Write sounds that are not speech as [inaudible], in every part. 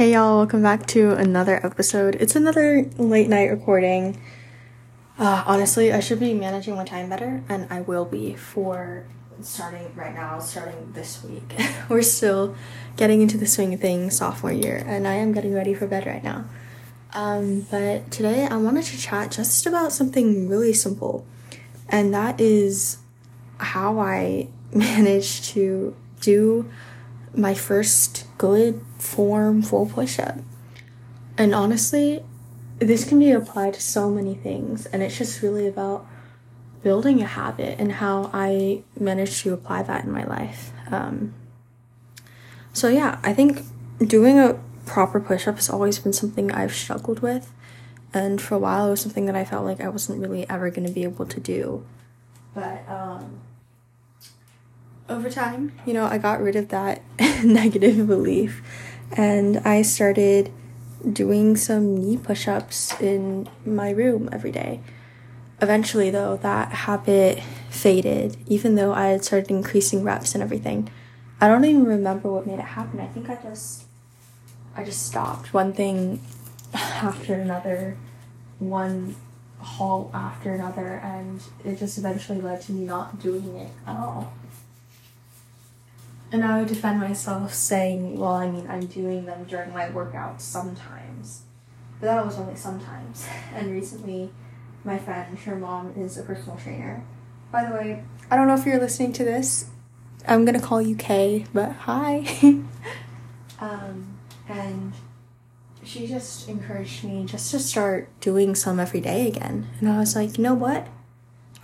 Hey y'all, welcome back to another episode. It's another late night recording. Uh, honestly, I should be managing my time better, and I will be for starting right now, starting this week. [laughs] We're still getting into the swing of things sophomore year, and I am getting ready for bed right now. Um, but today I wanted to chat just about something really simple, and that is how I [laughs] managed to do my first good form full push up. And honestly, this can be applied to so many things, and it's just really about building a habit and how I managed to apply that in my life. Um, so, yeah, I think doing a proper push up has always been something I've struggled with, and for a while it was something that I felt like I wasn't really ever going to be able to do. But, um, over time, you know, I got rid of that [laughs] negative belief and I started doing some knee push ups in my room every day. Eventually, though, that habit faded, even though I had started increasing reps and everything. I don't even remember what made it happen. I think I just I just stopped one thing after another, one haul after another, and it just eventually led to me not doing it at all. And I would defend myself saying, well, I mean, I'm doing them during my workouts sometimes. But that was only sometimes. [laughs] And recently, my friend, her mom is a personal trainer. By the way, I don't know if you're listening to this. I'm gonna call you Kay, but hi. [laughs] um, and she just encouraged me just to start doing some every day again. And I was like, you know what?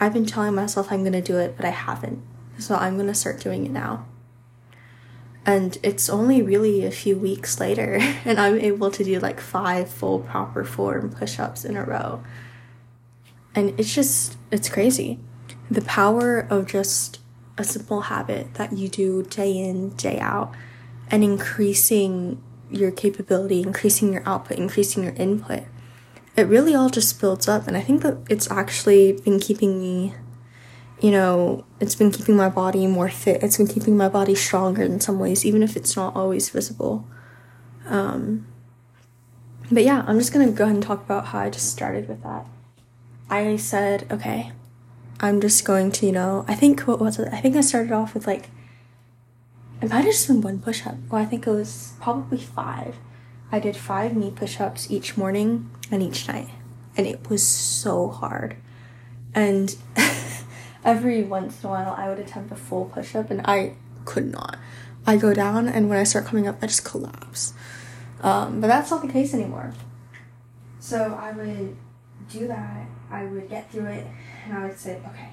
I've been telling myself I'm gonna do it, but I haven't. So I'm gonna start doing it now. And it's only really a few weeks later, [laughs] and I'm able to do like five full proper form push ups in a row. And it's just, it's crazy. The power of just a simple habit that you do day in, day out, and increasing your capability, increasing your output, increasing your input. It really all just builds up. And I think that it's actually been keeping me you know, it's been keeping my body more fit. It's been keeping my body stronger in some ways, even if it's not always visible. Um, but yeah, I'm just gonna go ahead and talk about how I just started with that. I said, okay, I'm just going to, you know, I think, what was it? I think I started off with like, it might have just been one push up. Well, I think it was probably five. I did five knee push ups each morning and each night. And it was so hard. And [laughs] every once in a while I would attempt a full push up and I could not. I go down and when I start coming up, I just collapse. Um, but that's not the case anymore. So I would do that, I would get through it, and I would say, okay.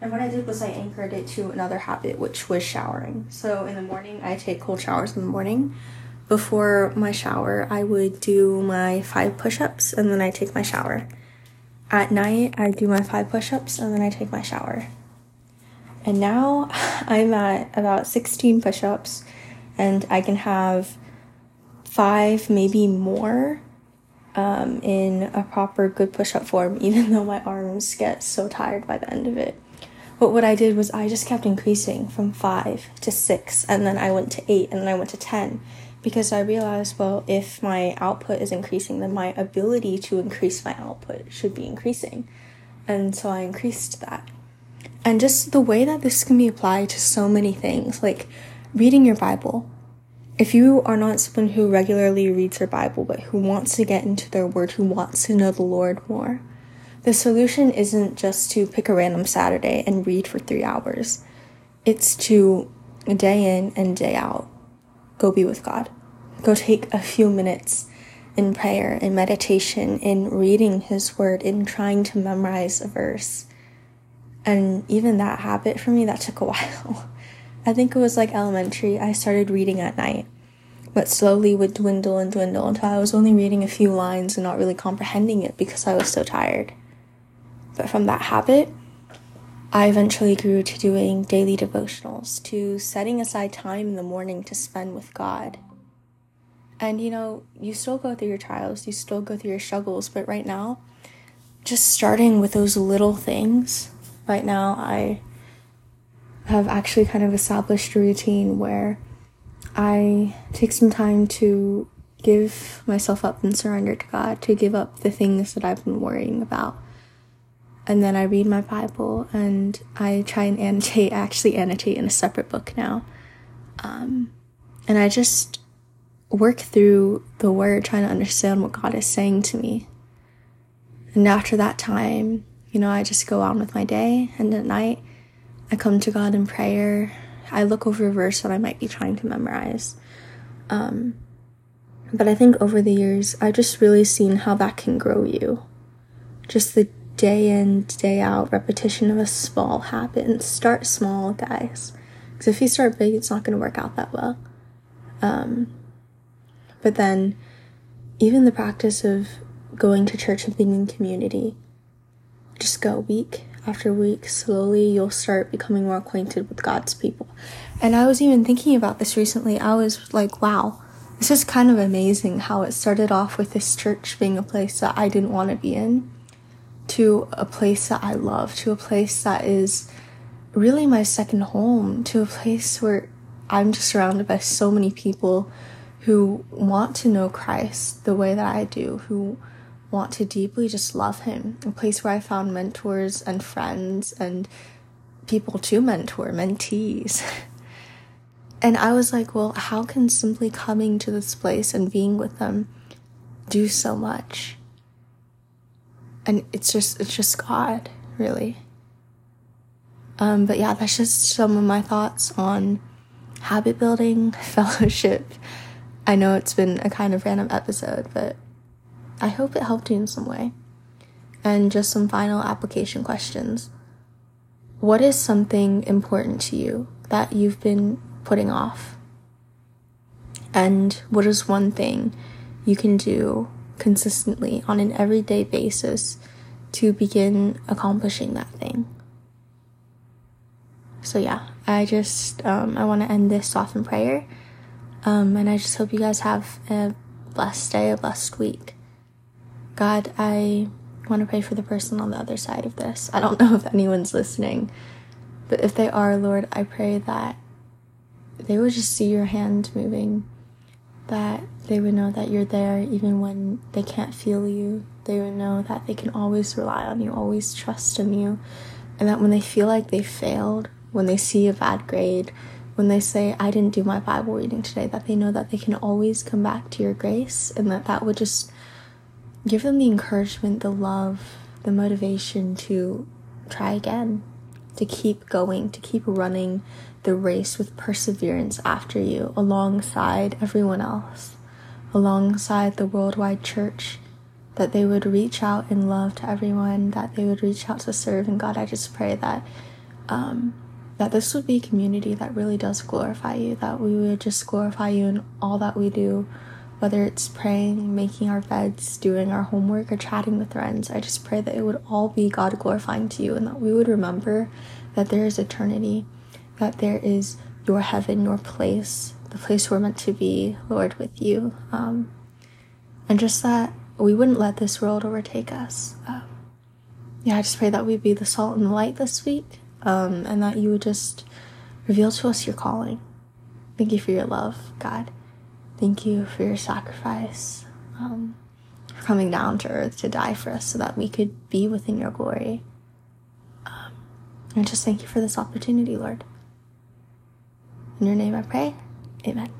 And what I did was I anchored it to another habit, which was showering. So in the morning, I take cold showers in the morning. Before my shower, I would do my five push ups and then I take my shower. At night, I do my five push ups and then I take my shower. And now [laughs] I'm at about 16 push ups and I can have five, maybe more, um, in a proper good push up form, [laughs] even though my arms get so tired by the end of it. But what I did was I just kept increasing from five to six, and then I went to eight, and then I went to 10 because I realized, well, if my output is increasing, then my ability to increase my output should be increasing. And so I increased that. And just the way that this can be applied to so many things, like reading your Bible. If you are not someone who regularly reads their Bible, but who wants to get into their word, who wants to know the Lord more, the solution isn't just to pick a random Saturday and read for three hours. It's to day in and day out go be with God. Go take a few minutes in prayer, in meditation, in reading His Word, in trying to memorize a verse. And even that habit for me, that took a [laughs] while. I think it was like elementary. I started reading at night, but slowly would dwindle and dwindle until I was only reading a few lines and not really comprehending it because I was so tired. But from that habit, I eventually grew to doing daily devotionals, to setting aside time in the morning to spend with God. And you know, you still go through your trials, you still go through your struggles, but right now, just starting with those little things, right now, I have actually kind of established a routine where I take some time to give myself up and surrender to God, to give up the things that I've been worrying about. And then I read my Bible and I try and annotate, [laughs] actually annotate in a separate book now. Um, and I just work through the word, trying to understand what God is saying to me. And after that time, you know, I just go on with my day. And at night, I come to God in prayer. I look over a verse that I might be trying to memorize. Um, but I think over the years, I've just really seen how that can grow you. Just the day in, day out repetition of a small habit. start small, guys. Because if you start big, it's not going to work out that well. Um, but then, even the practice of going to church and being in community, just go week after week. Slowly, you'll start becoming more acquainted with God's people. And I was even thinking about this recently. I was like, wow, this is kind of amazing how it started off with this church being a place that I didn't want to be in to a place that I love, to a place that is really my second home, to a place where I'm just surrounded by so many people who want to know Christ the way that I do, who want to deeply just love Him. A place where I found mentors and friends and people to mentor, mentees. [laughs] and I was like, well, how can simply coming to this place and being with them do so much? And it's just, it's just God, really. Um, but yeah, that's just some of my thoughts on habit building, [laughs] fellowship. I know it's been a kind of random episode, but I hope it helped you in some way. And just some final application questions. What is something important to you that you've been putting off? And what is one thing you can do consistently on an everyday basis to begin accomplishing that thing? So yeah, I just um, I want to end this off in prayer, um, and I just hope you guys have a blessed day, a blessed week. God, I want to pray for the person on the other side of this. I don't [laughs] know if anyone's listening, but if they are, Lord, I pray that they will just see your hand moving, that they would know that you're there even when they can't feel you. They would know that they can always rely on you, always trust in you, and that when they feel like they failed, when they see a bad grade, when they say, I didn't do my Bible reading today, that they know that they can always come back to your grace and that that would just give them the encouragement, the love, the motivation to try again, to keep going, to keep running the race with perseverance after you, alongside everyone else, alongside the worldwide church, that they would reach out in love to everyone, that they would reach out to serve. And God, I just pray that. Um, that this would be a community that really does glorify you, that we would just glorify you in all that we do, whether it's praying, making our beds, doing our homework, or chatting with friends. I just pray that it would all be God glorifying to you and that we would remember that there is eternity, that there is your heaven, your place, the place we're meant to be, Lord, with you. Um, and just that we wouldn't let this world overtake us. Um, yeah, I just pray that we'd be the salt and the light this week, um, and that you would just reveal to us your calling. Thank you for your love, God. Thank you for your sacrifice, um, for coming down to earth to die for us so that we could be within your glory. Um, and just thank you for this opportunity, Lord. In your name I pray. Amen.